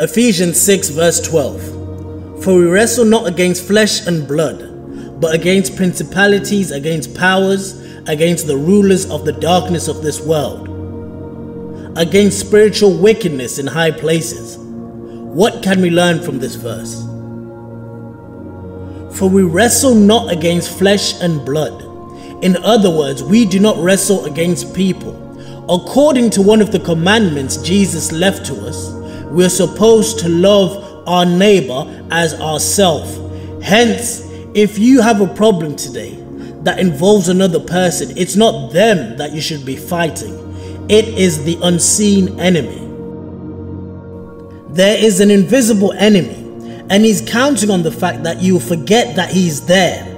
Ephesians 6, verse 12. For we wrestle not against flesh and blood, but against principalities, against powers, against the rulers of the darkness of this world, against spiritual wickedness in high places. What can we learn from this verse? For we wrestle not against flesh and blood. In other words, we do not wrestle against people. According to one of the commandments Jesus left to us, we are supposed to love our neighbor as ourselves. Hence, if you have a problem today that involves another person, it's not them that you should be fighting, it is the unseen enemy. There is an invisible enemy, and he's counting on the fact that you forget that he's there.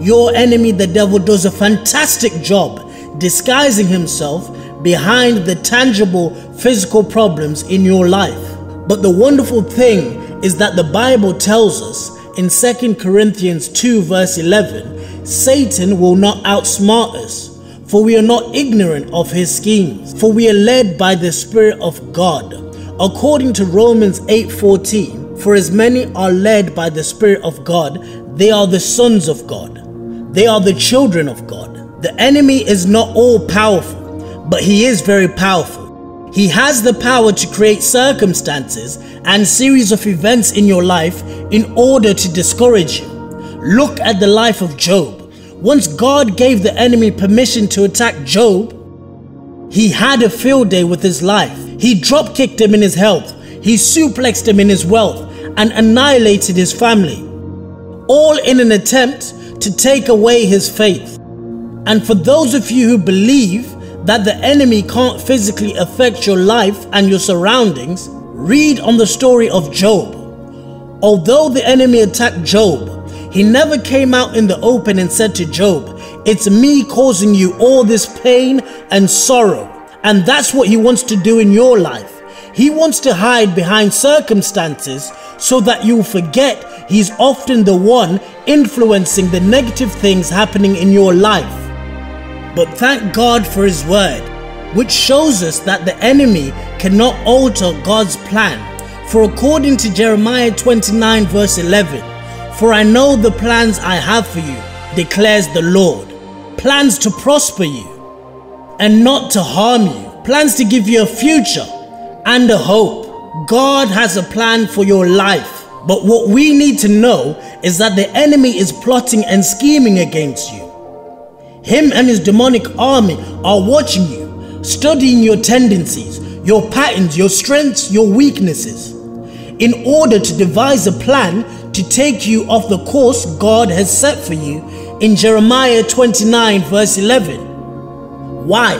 Your enemy, the devil, does a fantastic job disguising himself behind the tangible physical problems in your life. But the wonderful thing is that the Bible tells us in 2 Corinthians 2, verse 11, Satan will not outsmart us, for we are not ignorant of his schemes, for we are led by the Spirit of God. According to Romans 8:14, for as many are led by the Spirit of God, they are the sons of God. They are the children of God. The enemy is not all powerful, but he is very powerful. He has the power to create circumstances and series of events in your life in order to discourage you. Look at the life of Job. Once God gave the enemy permission to attack Job, he had a field day with his life. He drop kicked him in his health, he suplexed him in his wealth, and annihilated his family. All in an attempt to take away his faith. And for those of you who believe that the enemy can't physically affect your life and your surroundings, read on the story of Job. Although the enemy attacked Job, he never came out in the open and said to Job, It's me causing you all this pain and sorrow. And that's what he wants to do in your life. He wants to hide behind circumstances so that you forget he's often the one influencing the negative things happening in your life. But thank God for His word, which shows us that the enemy cannot alter God's plan. For according to Jeremiah 29, verse 11, For I know the plans I have for you, declares the Lord plans to prosper you and not to harm you, plans to give you a future and a hope. God has a plan for your life. But what we need to know is that the enemy is plotting and scheming against you. Him and his demonic army are watching you, studying your tendencies, your patterns, your strengths, your weaknesses, in order to devise a plan to take you off the course God has set for you in Jeremiah 29, verse 11. Why?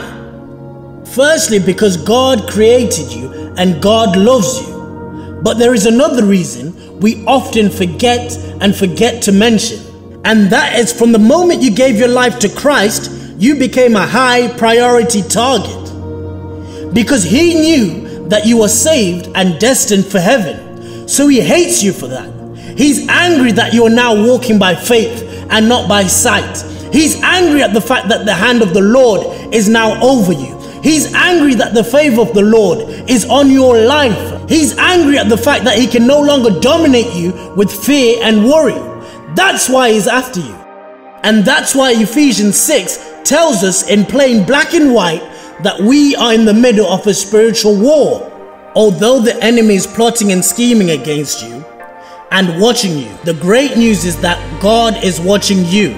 Firstly, because God created you and God loves you. But there is another reason we often forget and forget to mention. And that is from the moment you gave your life to Christ, you became a high priority target. Because He knew that you were saved and destined for heaven. So He hates you for that. He's angry that you are now walking by faith and not by sight. He's angry at the fact that the hand of the Lord is now over you. He's angry that the favor of the Lord is on your life. He's angry at the fact that he can no longer dominate you with fear and worry. That's why he's after you. And that's why Ephesians 6 tells us in plain black and white that we are in the middle of a spiritual war. Although the enemy is plotting and scheming against you and watching you, the great news is that God is watching you.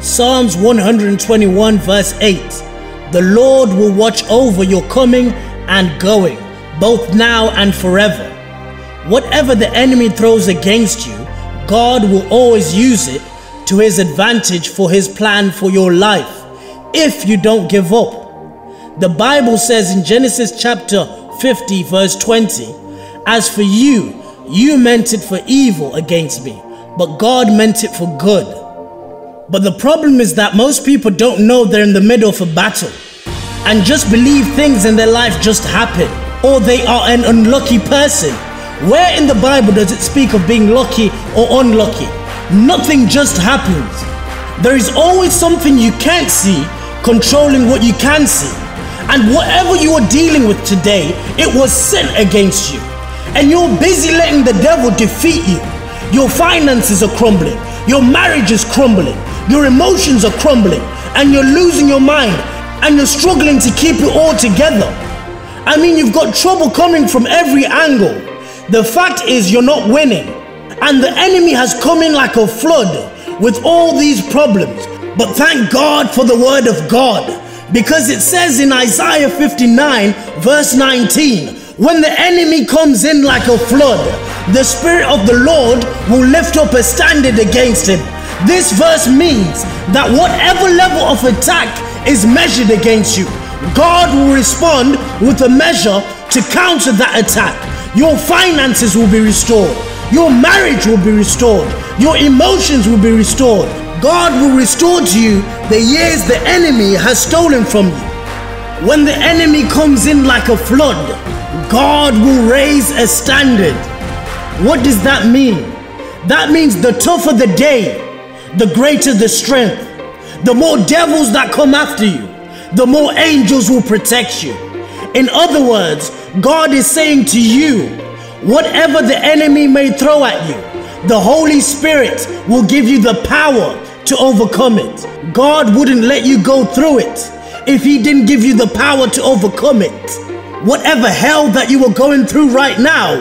Psalms 121, verse 8 The Lord will watch over your coming and going, both now and forever. Whatever the enemy throws against you, God will always use it to his advantage for his plan for your life if you don't give up. The Bible says in Genesis chapter 50, verse 20, As for you, you meant it for evil against me, but God meant it for good. But the problem is that most people don't know they're in the middle of a battle and just believe things in their life just happen, or they are an unlucky person where in the Bible does it speak of being lucky or unlucky? Nothing just happens. There is always something you can't see controlling what you can see. And whatever you are dealing with today, it was sent against you. and you're busy letting the devil defeat you. Your finances are crumbling, your marriage is crumbling, your emotions are crumbling, and you're losing your mind and you're struggling to keep it all together. I mean, you've got trouble coming from every angle. The fact is, you're not winning, and the enemy has come in like a flood with all these problems. But thank God for the word of God, because it says in Isaiah 59, verse 19, when the enemy comes in like a flood, the Spirit of the Lord will lift up a standard against him. This verse means that whatever level of attack is measured against you, God will respond with a measure to counter that attack. Your finances will be restored. Your marriage will be restored. Your emotions will be restored. God will restore to you the years the enemy has stolen from you. When the enemy comes in like a flood, God will raise a standard. What does that mean? That means the tougher the day, the greater the strength. The more devils that come after you, the more angels will protect you. In other words, God is saying to you, whatever the enemy may throw at you, the Holy Spirit will give you the power to overcome it. God wouldn't let you go through it if He didn't give you the power to overcome it. Whatever hell that you are going through right now,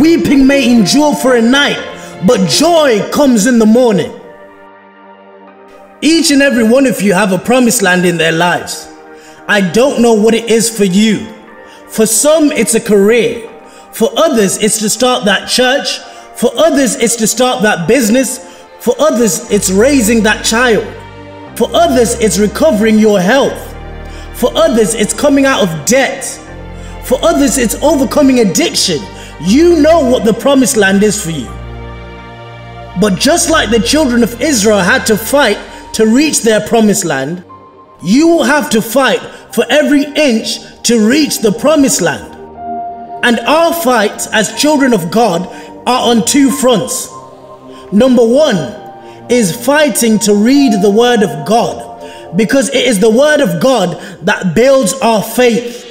weeping may endure for a night, but joy comes in the morning. Each and every one of you have a promised land in their lives. I don't know what it is for you. For some, it's a career. For others, it's to start that church. For others, it's to start that business. For others, it's raising that child. For others, it's recovering your health. For others, it's coming out of debt. For others, it's overcoming addiction. You know what the promised land is for you. But just like the children of Israel had to fight to reach their promised land, you will have to fight for every inch to reach the promised land. And our fight as children of God are on two fronts. Number one is fighting to read the Word of God because it is the Word of God that builds our faith.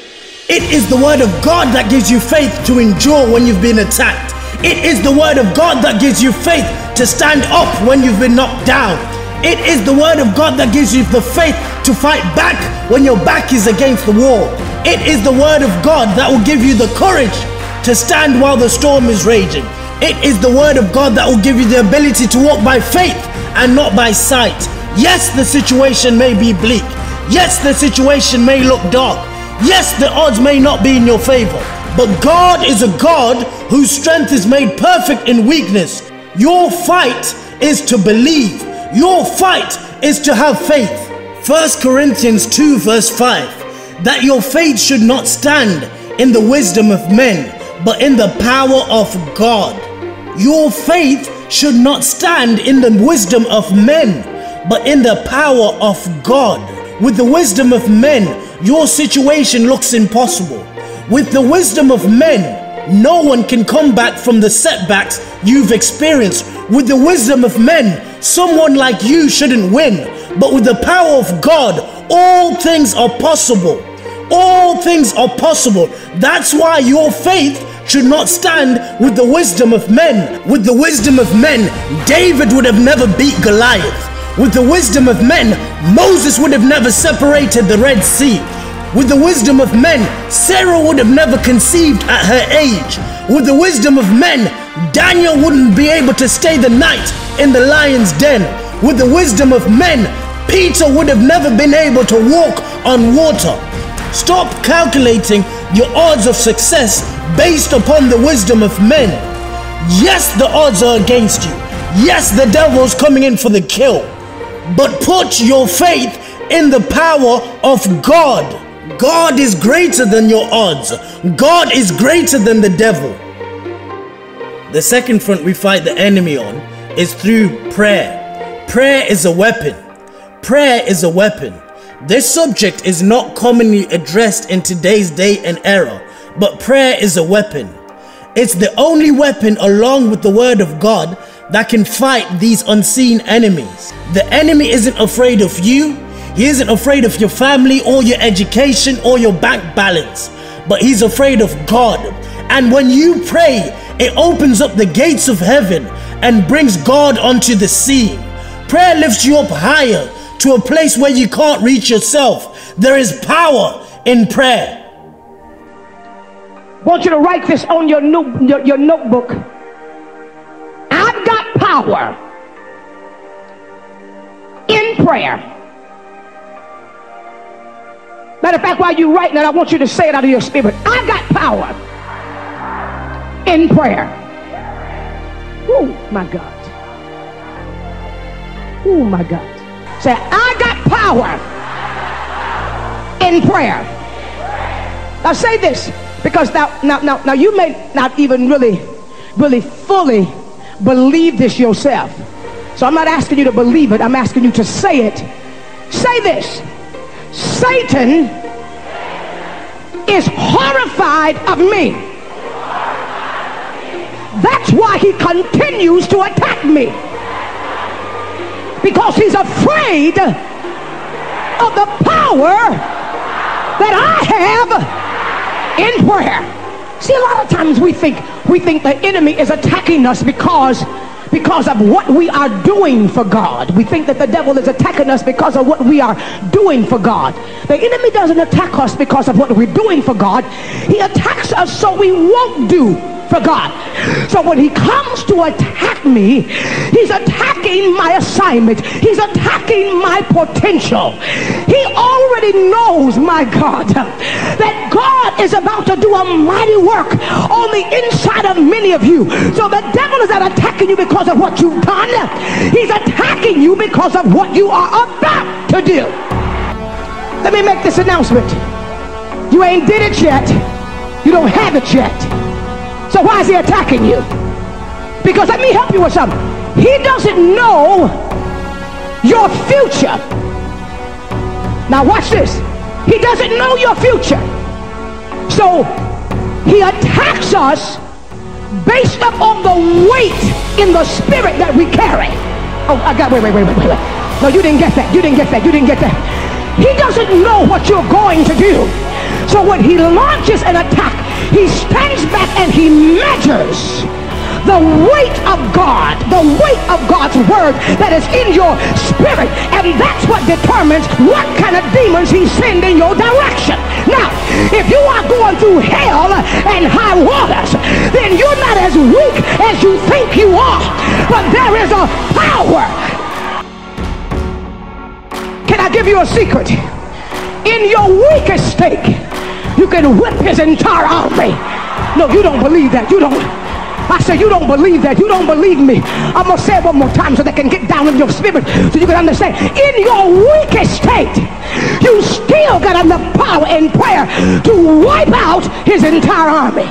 It is the Word of God that gives you faith to endure when you've been attacked. It is the Word of God that gives you faith to stand up when you've been knocked down. It is the word of God that gives you the faith to fight back when your back is against the wall. It is the word of God that will give you the courage to stand while the storm is raging. It is the word of God that will give you the ability to walk by faith and not by sight. Yes, the situation may be bleak. Yes, the situation may look dark. Yes, the odds may not be in your favor. But God is a God whose strength is made perfect in weakness. Your fight is to believe. Your fight is to have faith. 1 Corinthians 2, verse 5 that your faith should not stand in the wisdom of men, but in the power of God. Your faith should not stand in the wisdom of men, but in the power of God. With the wisdom of men, your situation looks impossible. With the wisdom of men, no one can come back from the setbacks you've experienced. With the wisdom of men, Someone like you shouldn't win, but with the power of God, all things are possible. All things are possible. That's why your faith should not stand with the wisdom of men. With the wisdom of men, David would have never beat Goliath. With the wisdom of men, Moses would have never separated the Red Sea. With the wisdom of men, Sarah would have never conceived at her age. With the wisdom of men, Daniel wouldn't be able to stay the night in the lion's den. With the wisdom of men, Peter would have never been able to walk on water. Stop calculating your odds of success based upon the wisdom of men. Yes, the odds are against you. Yes, the devil's coming in for the kill. But put your faith in the power of God. God is greater than your odds. God is greater than the devil. The second front we fight the enemy on is through prayer. Prayer is a weapon. Prayer is a weapon. This subject is not commonly addressed in today's day and era, but prayer is a weapon. It's the only weapon, along with the Word of God, that can fight these unseen enemies. The enemy isn't afraid of you, he isn't afraid of your family or your education or your bank balance, but he's afraid of God. And when you pray, it opens up the gates of heaven and brings God onto the scene. Prayer lifts you up higher to a place where you can't reach yourself. There is power in prayer. I want you to write this on your, no- your, your notebook. I've got power in prayer. Matter of fact, while you're writing it, I want you to say it out of your spirit. I got power in prayer. Oh my God. Oh my God. Say, I got power in prayer. Now say this, because now, now, now, now you may not even really, really fully believe this yourself. So I'm not asking you to believe it. I'm asking you to say it. Say this. Satan is horrified of me. That's why he continues to attack me. Because he's afraid of the power that I have in prayer. See, a lot of times we think we think the enemy is attacking us because because of what we are doing for God. We think that the devil is attacking us because of what we are doing for God. The enemy doesn't attack us because of what we're doing for God. He attacks us so we won't do for God. So when he comes to attack me, he's attacking my assignment. He's attacking my potential. He already knows, my God, that God is about to do a mighty work on the inside of many of you. So the devil is not attacking you because of what you've done. He's attacking you because of what you are about to do. Let me make this announcement. You ain't did it yet. You don't have it yet. So why is he attacking you? Because let me help you with something. He doesn't know your future. Now watch this. He doesn't know your future. So he attacks us based upon the weight in the spirit that we carry. Oh, I got, wait, wait, wait, wait, wait. No, you didn't get that. You didn't get that. You didn't get that. He doesn't know what you're going to do. So when he launches an attack, he stands back and he measures the weight of God, the weight of God's word that is in your spirit. And that's what determines what kind of demons he sends in your direction. Now, if you are going through hell and high waters, then you're not as weak as you think you are. But there is a power. Can I give you a secret? In your weakest state, you can whip his entire army. No, you don't believe that. You don't. I say you don't believe that. You don't believe me. I'm going to say it one more time so they can get down in your spirit so you can understand. In your weakest state, you still got enough power in prayer to wipe out his entire army.